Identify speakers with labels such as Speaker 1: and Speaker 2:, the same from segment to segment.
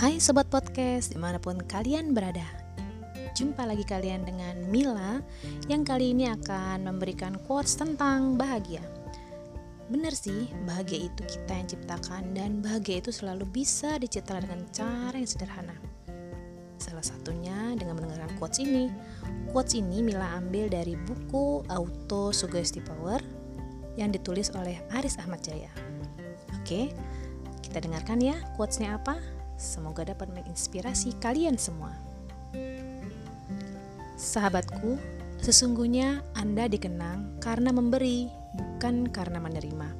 Speaker 1: Hai Sobat Podcast, di mana pun kalian berada. Jumpa lagi kalian dengan Mila Yang kali ini akan memberikan quotes tentang bahagia. Benar sih, bahagia itu kita yang ciptakan Dan bahagia itu selalu bisa diciptakan dengan cara yang sederhana. Salah satunya dengan mendengarkan quotes ini. Quotes ini Mila ambil dari buku Auto Suggestive Power Yang ditulis oleh Aris Ahmad Jaya. Oke, kita dengarkan ya quotesnya apa Semoga dapat menginspirasi kalian semua. Sahabatku, sesungguhnya Anda dikenang karena memberi, bukan karena menerima.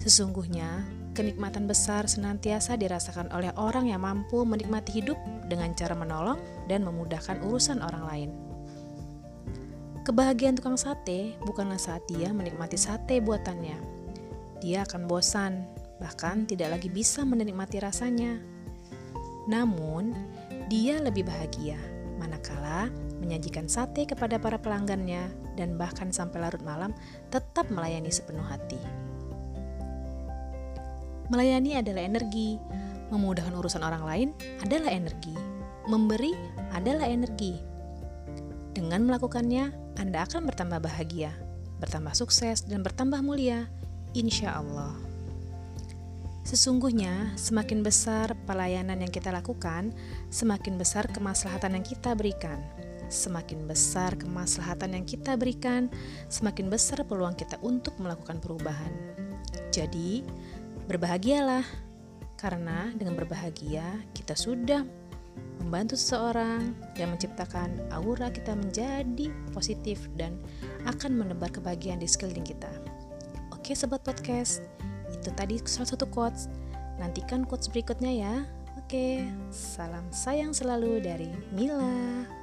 Speaker 1: Sesungguhnya, kenikmatan besar senantiasa dirasakan oleh orang yang mampu menikmati hidup dengan cara menolong dan memudahkan urusan orang lain. Kebahagiaan tukang sate bukanlah saat dia menikmati sate buatannya. Dia akan bosan, bahkan tidak lagi bisa menikmati rasanya namun, dia lebih bahagia manakala menyajikan sate kepada para pelanggannya dan bahkan sampai larut malam tetap melayani sepenuh hati. Melayani adalah energi, memudahkan urusan orang lain adalah energi, memberi adalah energi. Dengan melakukannya, Anda akan bertambah bahagia, bertambah sukses, dan bertambah mulia, insya Allah. Sesungguhnya, semakin besar pelayanan yang kita lakukan, semakin besar kemaslahatan yang kita berikan. Semakin besar kemaslahatan yang kita berikan, semakin besar peluang kita untuk melakukan perubahan. Jadi, berbahagialah, karena dengan berbahagia kita sudah membantu seseorang dan menciptakan aura kita menjadi positif dan akan menebar kebahagiaan di sekeliling kita. Oke, sobat podcast. Itu tadi salah satu quotes. Nantikan quotes berikutnya ya. Oke, salam sayang selalu dari Mila.